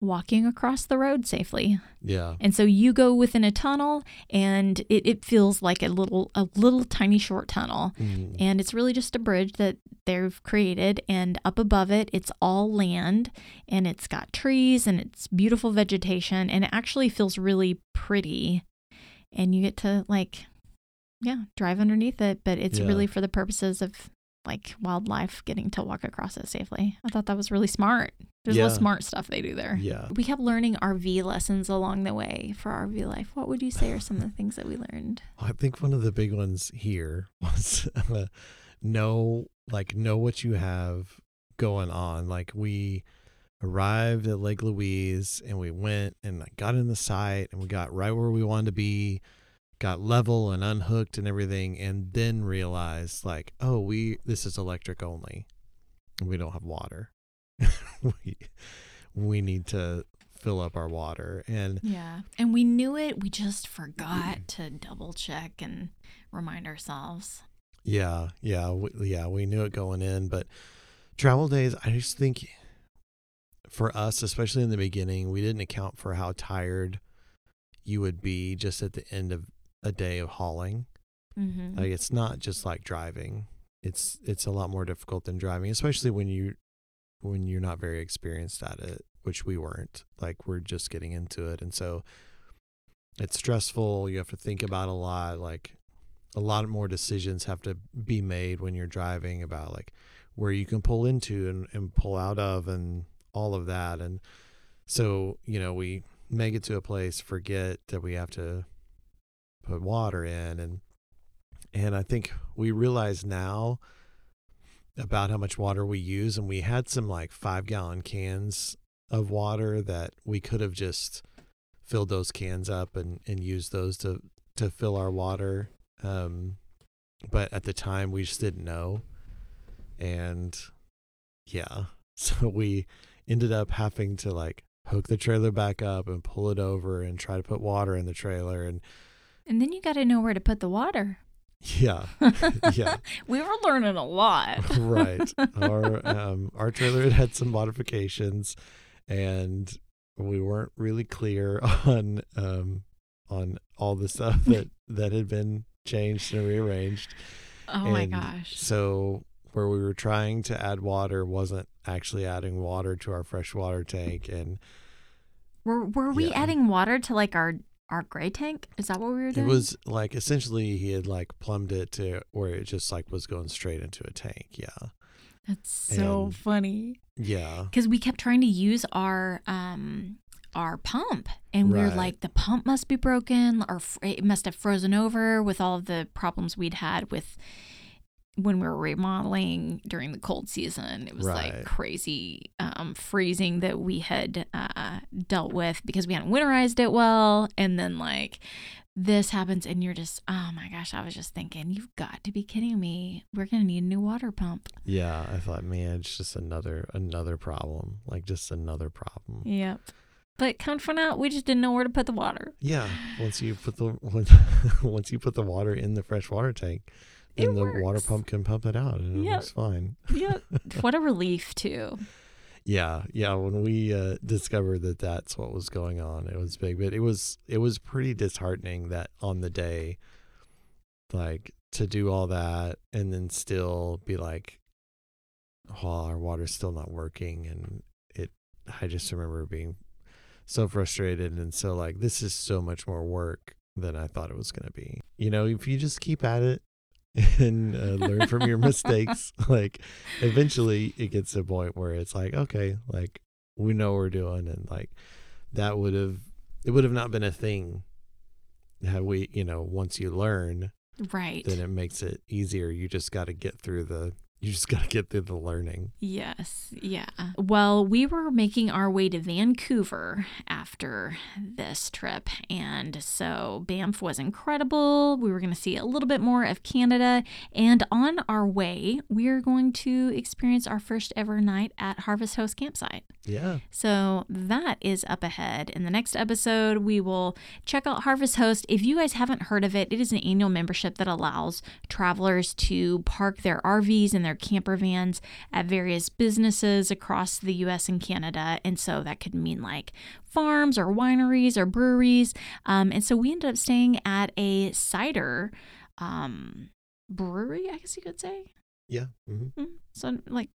walking across the road safely. yeah, And so you go within a tunnel and it, it feels like a little a little tiny short tunnel. Mm, And it's really just a bridge that they've created. And up above it, it's all land and it's got trees and it's beautiful vegetation. And it actually feels really pretty. And you get to, like, yeah, drive underneath it. But it's Yeah. really for the purposes of like wildlife getting to walk across it safely. I thought that was really smart. There's a lot of smart stuff they do there. yeah. We kept learning RV lessons along the way for RV life. What would you say are some of the things that we learned? I think one of the big ones here was uh, know like know what you have going on. Like we arrived at Lake Louise and we went and got in the site and we got right where we wanted to be, got level and unhooked and everything, and then realized like, oh, we this is electric only. We don't have water. we we need to fill up our water and Yeah. And we knew it. We just forgot to double check and remind ourselves. Yeah, yeah, we, yeah. We knew it going in, but travel days. I just think for us, especially in the beginning, we didn't account for how tired you would be just at the end of a day of hauling. Mm-hmm. Like it's not just like driving. It's it's a lot more difficult than driving, especially when you when you're not very experienced at it. which we weren't. Like we're just getting into it, and so it's stressful. You have to think about a lot. Like a lot more decisions have to be made when you're driving about like where you can pull into and, and pull out of and all of that. And so, you know, we make it to a place, forget that we have to put water in and and I think we realize now about how much water we use and we had some like 5 gallon cans of water that we could have just filled those cans up and and used those to to fill our water um but at the time we just didn't know and yeah so we ended up having to like hook the trailer back up and pull it over and try to put water in the trailer and And then you got to know where to put the water. Yeah yeah we were learning a lot. right our um our trailer had had some modifications and we weren't really clear on um on all the stuff that that had been changed and rearranged Oh my gosh. so where we were trying to add water wasn't actually adding water to our freshwater tank and Were were we Yeah. adding water to like our our gray tank? Is that what we were doing? it was like essentially he had like plumbed it to where it just like was going straight into a tank yeah That's so and- funny. yeah Because we kept trying to use our um our pump, and we were Right. like, the pump must be broken, or it must have frozen over with all of the problems we'd had with when we were remodeling during the cold season. It was like crazy um, freezing that we had uh, dealt with because we hadn't winterized it well, and then like this happens and you're just oh my gosh i was just thinking you've got to be kidding me we're gonna need a new water pump yeah i thought man it's just another another problem like just another problem Yep. But come to find out, we just didn't know where to put the water. yeah once you put the once, once you put the water in the fresh water tank It then the water pump can pump it out and it Yep. works fine Yeah. what a relief, too. Yeah, yeah. When we uh, discovered that that's what was going on, it was big. But it was it was pretty disheartening that on the day, like to do all that and then still be like, "Oh, our water's still not working," and it. I just remember being so frustrated and so like, this is so much more work than I thought it was going to be. You know, if you just keep at it and uh, learn from your mistakes, like eventually it gets to a point where it's like okay like we know what we're doing and like that would have it would have not been a thing had we you know once you learn Right. then it makes it easier you just got to get through the you just got to get through the learning Yes, yeah. Well, we were making our way to Vancouver after this trip, and so Banff was incredible. We were going to see a little bit more of Canada, and on our way, we are going to experience our first ever night at Harvest Host Campsite. yeah So that is up ahead. In the next episode, we will check out Harvest Host. If you guys haven't heard of it, it is an annual membership that allows travelers to park their RVs and their camper vans at various businesses across the US and Canada. And so that could mean like farms or wineries or breweries. Um, and so we ended up staying at a cider um, brewery, I guess you could say. yeah hmm Mm, So like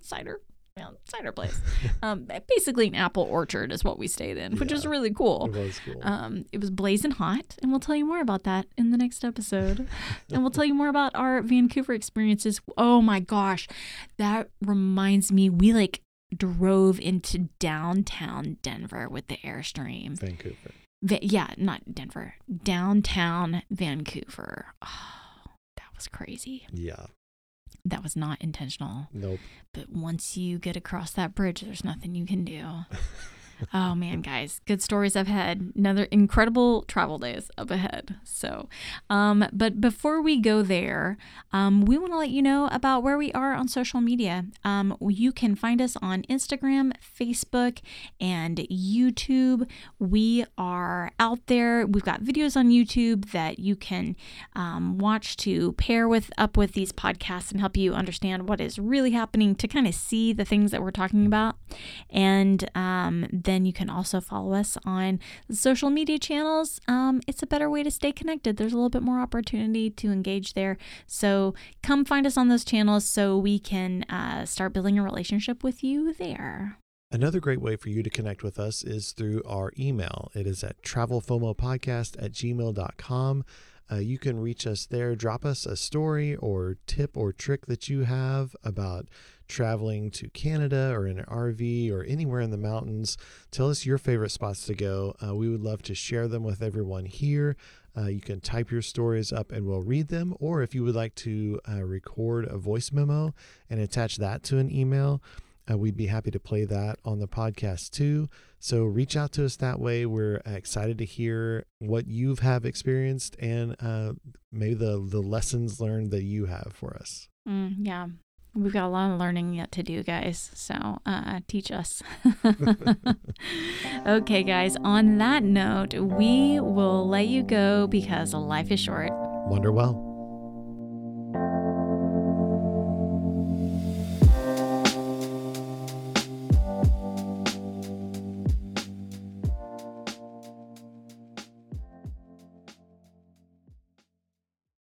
cider, yeah, cider place. um, basically an apple orchard is what we stayed in, which is Yeah. really cool. it was cool Um, it was blazing hot, and we'll tell you more about that in the next episode. and we'll tell you more about our Vancouver experiences. Oh my gosh, that reminds me, we like drove into downtown Denver with the Airstream. vancouver Va- yeah, not Denver, downtown Vancouver. Oh, that was crazy. yeah That was not intentional. nope But once you get across that bridge, there's nothing you can do. oh man, guys, good stories I've had. Another incredible travel days up ahead. So, um, but before we go there, um, we want to let you know about where we are on social media. Um, you can find us on Instagram, Facebook, and YouTube. We are out there. We've got videos on YouTube that you can um, watch to pair with up with these podcasts and help you understand what is really happening to kind of see the things that we're talking about. And um, then you can also follow us on social media channels. Um, it's a better way to stay connected. There's a little bit more opportunity to engage there. So come find us on those channels so we can uh, start building a relationship with you there. Another great way for you to connect with us is through our email. It is at travelfomopodcast at gmail.com. Uh, you can reach us there, drop us a story or tip or trick that you have about traveling to Canada or in an RV or anywhere in the mountains. Tell us your favorite spots to go. Uh, we would love to share them with everyone here. Uh, you can type your stories up and we'll read them. Or if you would like to uh, record a voice memo and attach that to an email, uh, we'd be happy to play that on the podcast too. So reach out to us that way. We're excited to hear what you have have experienced and uh, maybe the the lessons learned that you have for us. Mm, yeah, we've got a lot of learning yet to do, guys. So uh, teach us. okay, guys. On that note, we will let you go because life is short. Wonder well.